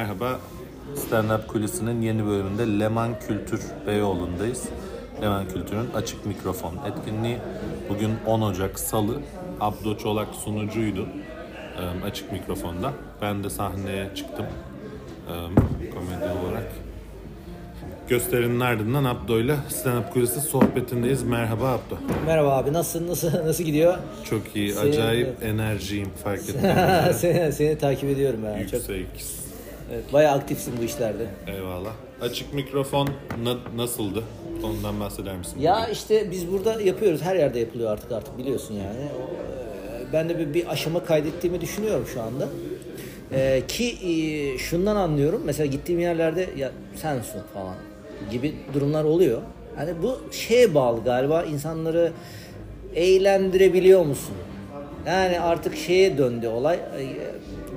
Merhaba. Stand Up Kulisi'nin yeni bölümünde Leman Kültür Beyoğlu'ndayız. Leman Kültür'ün açık mikrofon etkinliği. Bugün 10 Ocak Salı. Abdo Çolak sunucuydu açık mikrofonda. Ben de sahneye çıktım komedi olarak. Gösterinin ardından Abdo'yla Stand Up Kulisi sohbetindeyiz. Merhaba Abdo. Merhaba abi nasılsın nasıl nasıl gidiyor? Çok iyi, Seni- acayip enerjiyim fark ettim. seni, seni takip ediyorum. Çok, Yüksek. Evet, bayağı aktifsin bu işlerde. Eyvallah. Açık mikrofon na- nasıldı? Ondan bahseder misin? Ya işte biz burada yapıyoruz. Her yerde yapılıyor artık artık biliyorsun yani. E, Ben de bir, bir aşama kaydettiğimi düşünüyorum şu anda. Ee, ki e, şundan anlıyorum. Mesela gittiğim yerlerde ya sensin falan gibi durumlar oluyor. Hani bu şeye bağlı galiba insanları eğlendirebiliyor musun? Yani artık şeye döndü olay.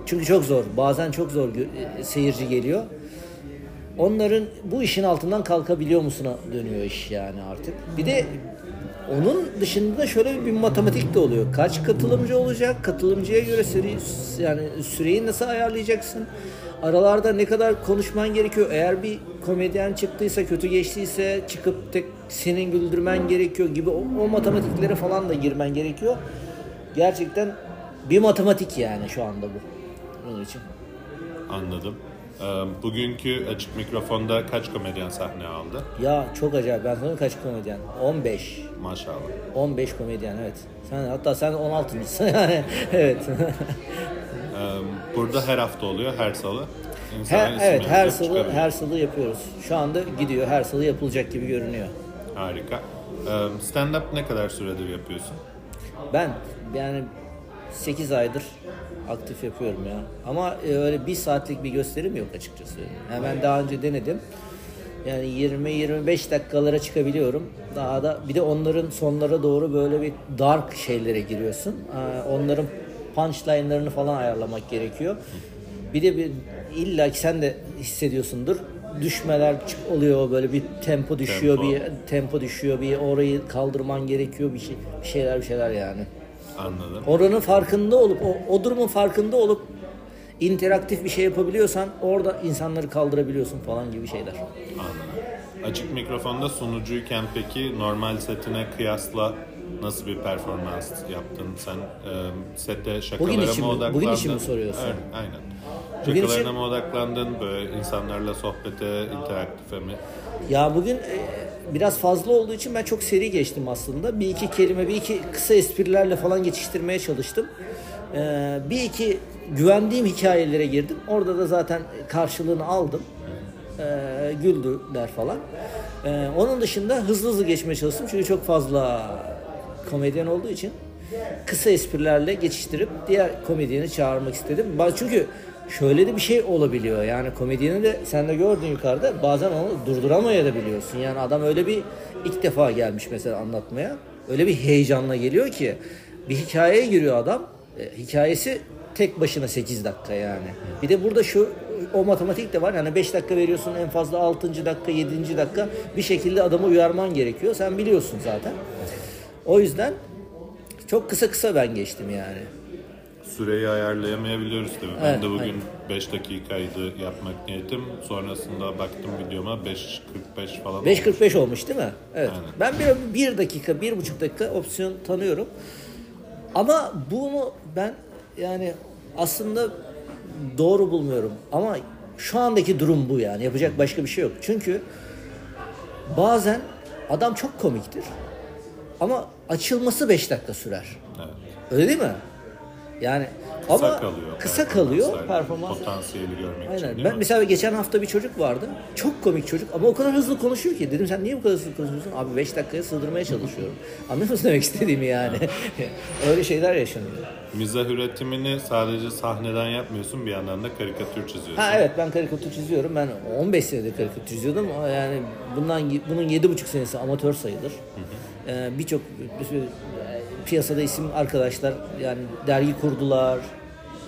Çünkü çok zor. Bazen çok zor e, seyirci geliyor. Onların bu işin altından kalkabiliyor musuna dönüyor iş yani artık. Bir de onun dışında da şöyle bir matematik de oluyor. Kaç katılımcı olacak? Katılımcıya göre süre, yani süreyi nasıl ayarlayacaksın? Aralarda ne kadar konuşman gerekiyor? Eğer bir komedyen çıktıysa, kötü geçtiyse çıkıp tek senin güldürmen gerekiyor gibi o, o matematiklere falan da girmen gerekiyor. Gerçekten bir matematik yani şu anda bu. İçin. Anladım. Ee, Bugünkü açık mikrofonda kaç komedyen sahne aldı? Ya çok acayip. Ben sana kaç komedyen? 15. Maşallah. 15 komedyen evet. Sen hatta sen 16.sın yani. evet. Ee, Burada her hafta oluyor, her salı. her, evet her salı çıkarıyor. her salı yapıyoruz. Şu anda gidiyor. Her salı yapılacak gibi görünüyor. Harika. Ee, Stand-up ne kadar süredir yapıyorsun? Ben yani 8 aydır aktif yapıyorum ya. Ama e, öyle bir saatlik bir gösterim yok açıkçası. Ben daha önce denedim. Yani 20-25 dakikalara çıkabiliyorum. Daha da bir de onların sonlara doğru böyle bir dark şeylere giriyorsun. Onların punchline'larını falan ayarlamak gerekiyor. Bir de bir illa ki sen de hissediyorsundur. Düşmeler oluyor böyle bir tempo düşüyor Tempo. bir tempo düşüyor bir orayı kaldırman gerekiyor bir şey bir şeyler bir şeyler yani. Anladım. Oranın farkında olup o, o durumun farkında olup interaktif bir şey yapabiliyorsan orada insanları kaldırabiliyorsun falan gibi şeyler. Anladım. Açık mikrofonda sunucuyken peki normal setine kıyasla nasıl bir performans yaptın sen? Ee, sette şakalara Bugün için mı odaklandın? bugün için mi soruyorsun? Evet, aynen. Bugün Şakalarına için- mı odaklandın? Böyle insanlarla sohbete, interaktife mi? Ya bugün e, biraz fazla olduğu için ben çok seri geçtim aslında. Bir iki kelime, bir iki kısa esprilerle falan geçiştirmeye çalıştım. Ee, bir iki güvendiğim hikayelere girdim. Orada da zaten karşılığını aldım. Ee, güldüler falan. Ee, onun dışında hızlı hızlı geçmeye çalıştım. Çünkü çok fazla komedyen olduğu için kısa esprilerle geçiştirip diğer komedyeni çağırmak istedim. Çünkü şöyle de bir şey olabiliyor. Yani komedyeni de sen de gördün yukarıda bazen onu durduramayabiliyorsun. Yani adam öyle bir ilk defa gelmiş mesela anlatmaya. Öyle bir heyecanla geliyor ki bir hikayeye giriyor adam. E, hikayesi tek başına 8 dakika yani. Bir de burada şu o matematik de var. Yani 5 dakika veriyorsun en fazla 6. dakika 7. dakika bir şekilde adamı uyarman gerekiyor. Sen biliyorsun zaten. O yüzden çok kısa kısa ben geçtim yani. Süreyi ayarlayamayabiliyoruz tabii. Ben Evet, de bugün aynen. 5 dakikaydı yapmak niyetim. Sonrasında baktım videoma 5.45 falan. 5.45 olmuş değil mi? Evet. Aynen. Ben bir, bir dakika, bir buçuk dakika opsiyon tanıyorum. Ama bunu ben yani aslında doğru bulmuyorum. Ama şu andaki durum bu yani. Yapacak başka bir şey yok. Çünkü bazen adam çok komiktir. Ama açılması 5 dakika sürer. Evet. Öyle değil mi? Yani Kısa ama kalıyor. kısa kalıyor performans. Potansiyeli görmek için Aynen. değil Ben mi? mesela geçen hafta bir çocuk vardı. Çok komik çocuk ama o kadar hızlı konuşuyor ki. Dedim sen niye bu kadar hızlı konuşuyorsun? Abi 5 dakikaya sığdırmaya çalışıyorum. Anlıyor musun demek istediğimi yani? Öyle şeyler yaşanıyor. Mizah üretimini sadece sahneden yapmıyorsun bir yandan da karikatür çiziyorsun. Ha evet ben karikatür çiziyorum. Ben 15 senedir karikatür çiziyordum. Yani bundan bunun 7,5 senesi amatör sayılır. Ee, Birçok e, piyasada isim arkadaşlar yani dergi kurdular,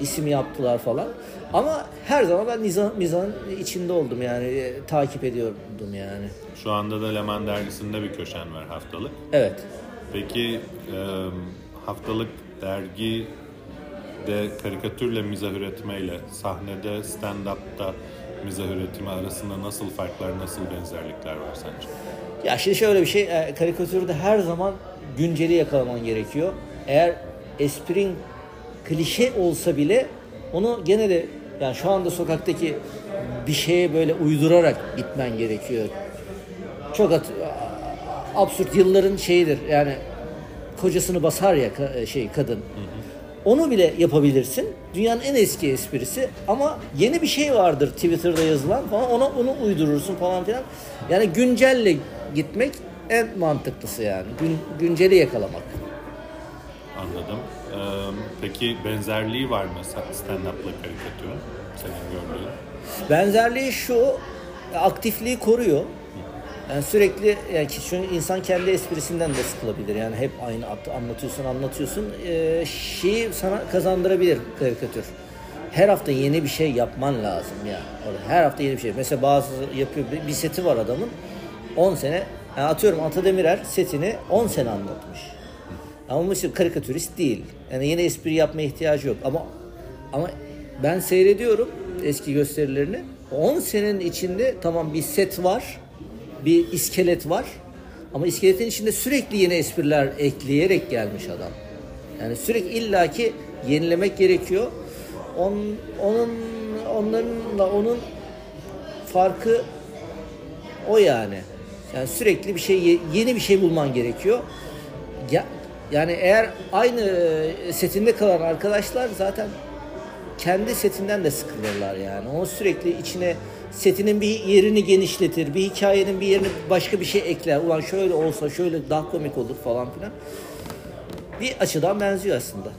isim yaptılar falan. Ama her zaman ben mizah, mizahın içinde oldum yani e, takip ediyordum yani. Şu anda da Leman dergisinde bir köşen var haftalık. Evet. Peki e, haftalık dergi de karikatürle mizah üretmeyle sahnede stand-up'ta mizah üretimi arasında nasıl farklar, nasıl benzerlikler var sence? Ya şimdi şöyle bir şey, e, karikatürde her zaman günceli yakalaman gerekiyor. Eğer esprin klişe olsa bile onu gene de yani şu anda sokaktaki bir şeye böyle uydurarak gitmen gerekiyor. Çok at, absürt yılların şeyidir yani kocasını basar ya ka- şey kadın. Onu bile yapabilirsin. Dünyanın en eski esprisi ama yeni bir şey vardır Twitter'da yazılan falan ona onu uydurursun falan filan. Yani güncelle gitmek en mantıklısı yani. Gün, günceli yakalamak. Anladım. Ee, peki benzerliği var mı stand-up'la karikatürün senin gördüğün? Benzerliği şu, aktifliği koruyor. Yani sürekli yani ki şu insan kendi esprisinden de sıkılabilir. Yani hep aynı at- anlatıyorsun anlatıyorsun. Ee, şeyi sana kazandırabilir karikatür. Her hafta yeni bir şey yapman lazım ya. Orada her hafta yeni bir şey. Mesela bazı yapıyor bir- seti var adamın. 10 sene yani atıyorum Ata Demirer setini 10 sene anlatmış. Ama mesela karikatürist değil. Yani yeni espri yapmaya ihtiyacı yok. Ama ama ben seyrediyorum eski gösterilerini. 10 senenin içinde tamam bir set var. Bir iskelet var. Ama iskeletin içinde sürekli yeni espriler ekleyerek gelmiş adam. Yani sürekli illaki yenilemek gerekiyor. On, onun onlarınla onun farkı o yani. Yani sürekli bir şey yeni bir şey bulman gerekiyor. Ya, yani eğer aynı e, setinde kalan arkadaşlar zaten kendi setinden de sıkılırlar yani. Onu sürekli içine setinin bir yerini genişletir, bir hikayenin bir yerini başka bir şey ekler. Ulan şöyle olsa şöyle daha komik olur falan filan. Bir açıdan benziyor aslında.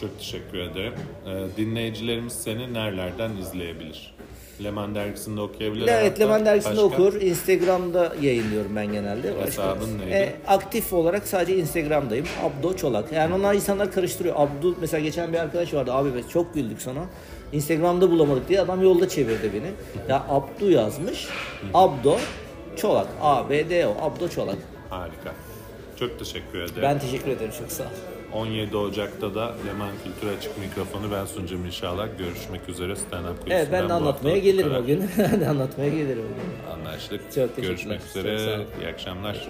Çok teşekkür ederim. Ee, dinleyicilerimiz seni nerelerden izleyebilir? Leman dergisinde okuyabilir. Evet, Leman dergisinde başka- okur. Instagram'da yayınlıyorum ben genelde. Başka- Hesabın neydi? E, aktif olarak sadece Instagram'dayım. Abdo Çolak. Yani onlar insanlar karıştırıyor. Abdo mesela geçen bir arkadaş vardı. Abi be çok güldük sana. Instagram'da bulamadık diye adam yolda çevirdi beni. Ya Abdu yazmış. Abdo Çolak. A B D O. Abdo Çolak. Harika. Çok teşekkür ederim. Ben teşekkür ederim. Çok sağ ol. 17 Ocak'ta da Leman Kültür Açık Mikrofonu ben sunucum inşallah. Görüşmek üzere stand-up Evet kulübünden ben de anlatmaya gelirim o gün. ben de anlatmaya gelirim o gün. Anlaştık. Çok. Görüşmek üzere. İyi akşamlar.